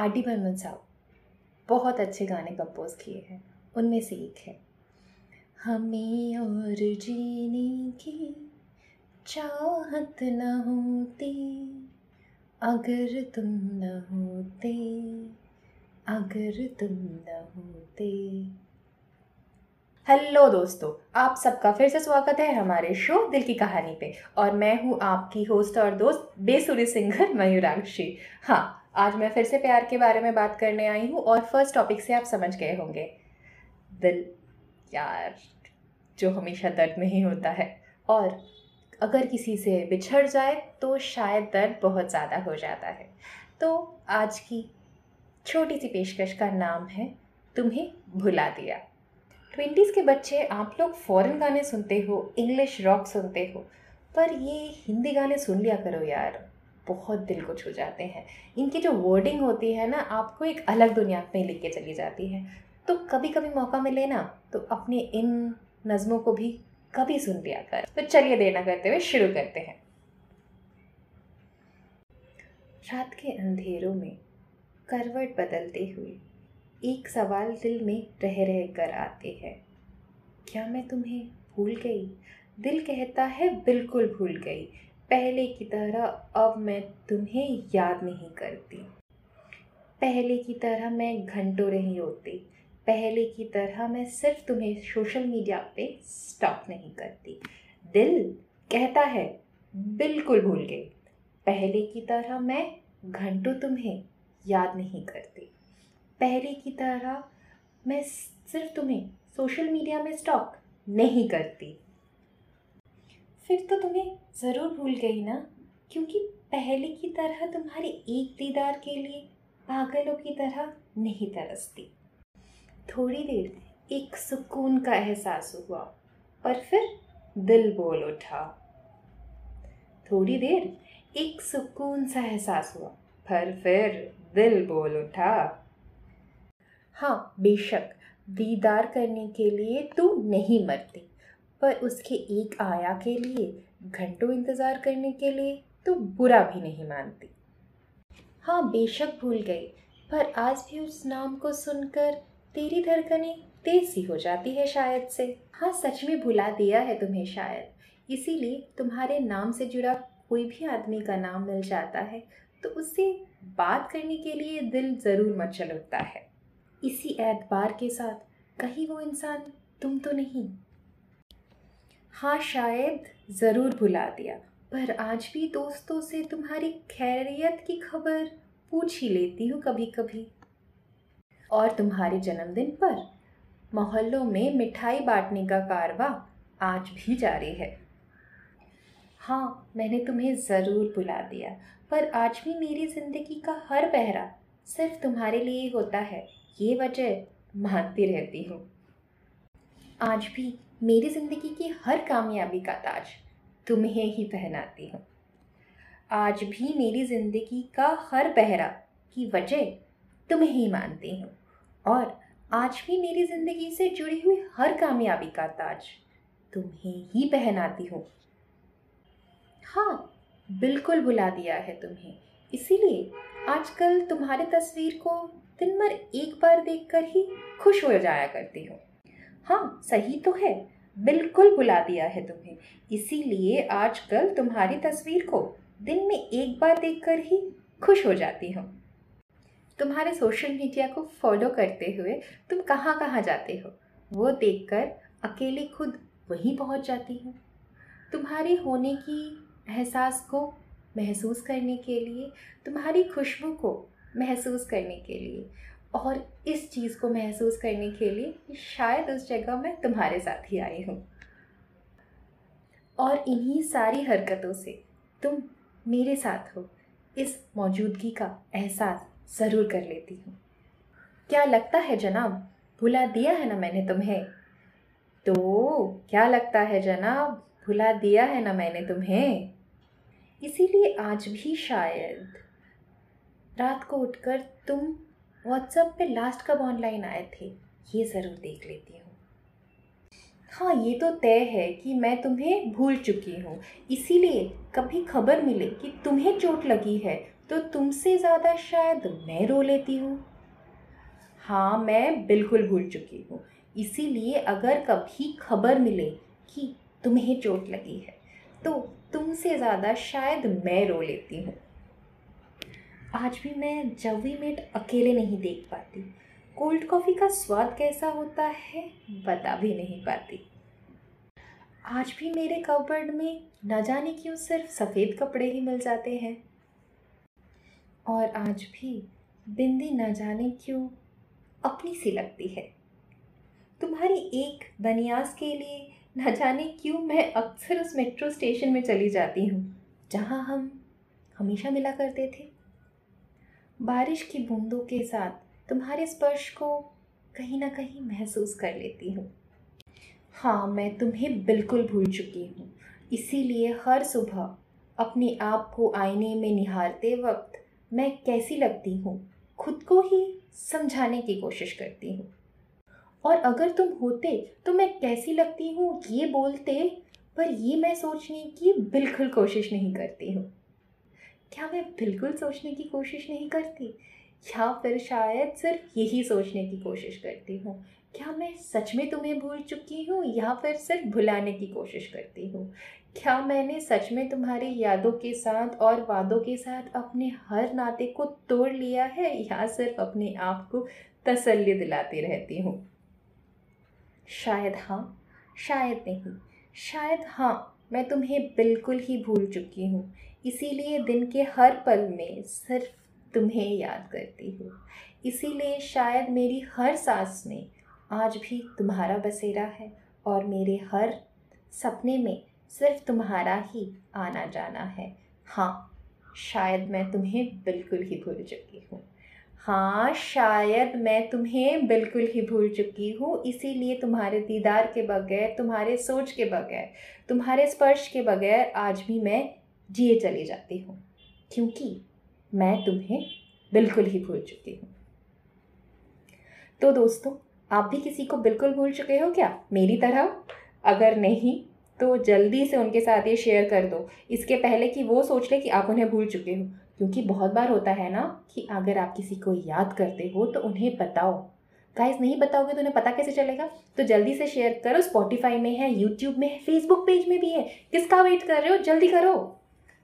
Are Burman साहब बहुत अच्छे गाने कंपोज किए हैं। उनमें से एक है। हमें और जीने की चाहत न होती, अगर तुम न होते, अगर तुम न होते। हेलो दोस्तों, आप सबका फिर से स्वागत है हमारे शो दिल की कहानी पे। और मैं हूँ आपकी होस्ट और दोस्त, बेसुरी सिंगर मयूराक्षी। हाँ आज मैं फिर से प्यार के बारे में बात करने आई हूँ और फ़र्स्ट टॉपिक से आप समझ गए होंगे। दिल, यार, जो हमेशा दर्द में ही होता है। और अगर किसी से बिछड़ जाए तो शायद दर्द बहुत ज़्यादा हो जाता है। तो आज की छोटी सी पेशकश का नाम है, तुम्हें भुला दिया। ट्वेंटीज़ के बच्चे आप लोग फ़ॉरेन गाने सुनते हो, इंग्लिश रॉक सुनते हो, पर ये हिंदी गाने सुन लिया करो यार, बहुत दिल को छू जाते हैं। इनकी जो वर्डिंग होती है ना, आपको एक अलग दुनिया में लेके चली जाती है। तो कभी कभी मौका मिले ना तो अपने इन नज़मों को भी कभी सुन लिया कर। तो चलिए देना करते हुए शुरू करते हैं। रात के अंधेरों में करवट बदलते हुए एक सवाल दिल में रह रह कर आते हैं। क्या मैं तुम्हें भूल गई? दिल कहता है, बिल्कुल भूल गई। पहले की तरह अब मैं तुम्हें याद नहीं करती। पहले की तरह मैं घंटों नहीं होती पहले की तरह मैं सिर्फ़ तुम्हें सोशल मीडिया पे स्टॉक नहीं करती। दिल कहता है, बिल्कुल भूल गई। पहले की तरह मैं घंटों तुम्हें याद नहीं करती। पहले की तरह मैं सिर्फ़ तुम्हें सोशल मीडिया में स्टॉक नहीं करती। फिर तो तुम्हें ज़रूर भूल गई ना? क्योंकि पहले की तरह तुम्हारे एक दीदार के लिए पागलों की तरह नहीं तरसती। थोड़ी देर एक सुकून का एहसास हुआ पर फिर दिल बोल उठा। थोड़ी देर एक सुकून सा एहसास हुआ, पर फिर दिल बोल उठा। हाँ बेशक। दीदार करने के लिए तू नहीं मरती। पर उसके एक आया के लिए, घंटों इंतज़ार करने के लिए तू बुरा भी नहीं मानती। हाँ बेशक भूल गई, पर आज भी उस नाम को सुनकर तेरी धड़कनें तेज सी हो जाती है शायद से। हाँ सच में भुला दिया है तुम्हें शायद। इसीलिए तुम्हारे नाम से जुड़ा कोई भी आदमी का नाम मिल जाता है तो उससे बात करने के लिए दिल ज़रूर मचल उठता है। इसी एतबार के साथ, कहीं वो इंसान तुम तो नहीं। हाँ शायद ज़रूर भुला दिया, पर आज भी दोस्तों से तुम्हारी खैरियत की खबर पूछ ही लेती हूँ कभी कभी और तुम्हारे जन्मदिन पर मोहल्लों में मिठाई बांटने का कारवा आज भी जारी है। हाँ मैंने तुम्हें ज़रूर बुला दिया, पर आज भी मेरी ज़िंदगी का हर पहरा सिर्फ़ तुम्हारे लिए होता है। ये वजह मानती रहती हूँ। आज भी मेरी ज़िंदगी की हर कामयाबी का ताज तुम्हें ही पहनाती हूँ। आज भी मेरी ज़िंदगी का हर पहरा की वजह तुम्हें ही मानती हूँ। और आज भी मेरी ज़िंदगी से जुड़ी हुई हर कामयाबी का ताज तुम्हें ही पहनाती हूँ। हाँ बिल्कुल बुला दिया है तुम्हें। इसीलिए आजकल तुम्हारी तस्वीर को दिन भर एक बार देखकर ही खुश हो जाया करती हूँ। हाँ सही तो है। बिल्कुल बुला दिया है तुम्हें। इसीलिए आजकल तुम्हारी तस्वीर को दिन में एक बार देखकर ही खुश हो जाती हूँ। तुम्हारे सोशल मीडिया को फॉलो करते हुए तुम कहाँ कहाँ जाते हो? वो देखकर अकेले खुद वहीं पहुँच जाती हूँ। तुम्हारे होने की एहसास को महसूस करने के लिए तुम्हारी खुशबू को महसूस करने के लिए। और इस चीज़ को महसूस करने के लिए शायद उस जगह मैं तुम्हारे साथ ही आई हूँ। और इन्हीं सारी हरकतों से तुम मेरे साथ हो। इस मौजूदगी का एहसास ज़रूर कर लेती हूँ। क्या लगता है जनाब, भुला दिया है ना मैंने तुम्हें? तो क्या लगता है जनाब, भुला दिया है ना मैंने तुम्हें? इसीलिए आज भी शायद रात को उठकर तुम व्हाट्सएप पे लास्ट कब ऑनलाइन आए थे, ये ज़रूर देख लेती हूँ। हाँ ये तो तय है कि मैं तुम्हें भूल चुकी हूँ। इसीलिए कभी खबर मिले कि तुम्हें चोट लगी है तो तुमसे ज़्यादा शायद मैं रो लेती हूँ। हाँ मैं बिल्कुल भूल चुकी हूँ। इसीलिए अगर कभी खबर मिले कि तुम्हें चोट लगी है तो तुमसे ज़्यादा शायद मैं रो लेती हूँ। आज भी मैं जवी मेट अकेले नहीं देख पाती। कोल्ड कॉफ़ी का स्वाद कैसा होता है, बता भी नहीं पाती। आज भी मेरे कपबर्ड में न जाने क्यों सिर्फ़ सफ़ेद कपड़े ही मिल जाते हैं। और आज भी बिंदी न जाने क्यों अपनी सी लगती है। तुम्हारी एक बनियास के लिए न जाने क्यों मैं अक्सर उस मेट्रो स्टेशन में चली जाती हूँ, जहाँ हम हमेशा मिला करते थे। बारिश की बूंदों के साथ तुम्हारे स्पर्श को कहीं ना कहीं महसूस कर लेती हूँ। हाँ मैं तुम्हें बिल्कुल भूल चुकी हूँ। इसीलिए हर सुबह अपने आप को आईने में निहारते वक्त मैं कैसी लगती हूँ, खुद को ही समझाने की कोशिश करती हूँ। और अगर तुम होते तो मैं कैसी लगती हूँ, ये बोलते पर ये मैं सोचने की बिल्कुल कोशिश नहीं करती हूँ। क्या मैं बिल्कुल सोचने की कोशिश नहीं करती? या फिर शायद सिर्फ़ यही सोचने की कोशिश करती हूँ। क्या मैं सच में तुम्हें भूल चुकी हूँ या फिर सिर्फ़ भुलाने की कोशिश करती हूँ? क्या मैंने सच में तुम्हारी यादों के साथ और वादों के साथ अपने हर नाते को तोड़ लिया है या सिर्फ़ अपने आप को तसल्ली दिलाती रहती हूँ? शायद हाँ शायद नहीं। शायद हाँ मैं तुम्हें बिल्कुल ही भूल चुकी हूँ। इसीलिए दिन के हर पल में सिर्फ़ तुम्हें याद करती हूँ। इसीलिए शायद मेरी हर सांस में आज भी तुम्हारा बसेरा है और मेरे हर सपने में सिर्फ़ तुम्हारा ही आना जाना है। हाँ शायद मैं तुम्हें बिल्कुल ही भूल चुकी हूँ। हाँ शायद मैं तुम्हें बिल्कुल ही भूल चुकी हूँ, इसीलिए तुम्हारे दीदार के बगैर, तुम्हारे सोच के बगैर, तुम्हारे स्पर्श के बगैर आज भी मैं जिए चली जाती हूँ, क्योंकि मैं तुम्हें बिल्कुल ही भूल चुकी हूँ। तो दोस्तों, आप भी किसी को बिल्कुल भूल चुके हो क्या? मेरी तरह? अगर नहीं तो जल्दी से उनके साथ ये शेयर कर दो। इसके पहले कि वो सोच ले कि आप उन्हें भूल चुके हो। क्योंकि बहुत बार होता है ना कि अगर आप किसी को याद करते हो तो उन्हें बताओ। गाइस नहीं बताओगे तो उन्हें पता कैसे चलेगा? तो जल्दी से शेयर करो स्पॉटिफाई में है यूट्यूब में है फेसबुक पेज में भी है। किसका वेट कर रहे हो? जल्दी करो।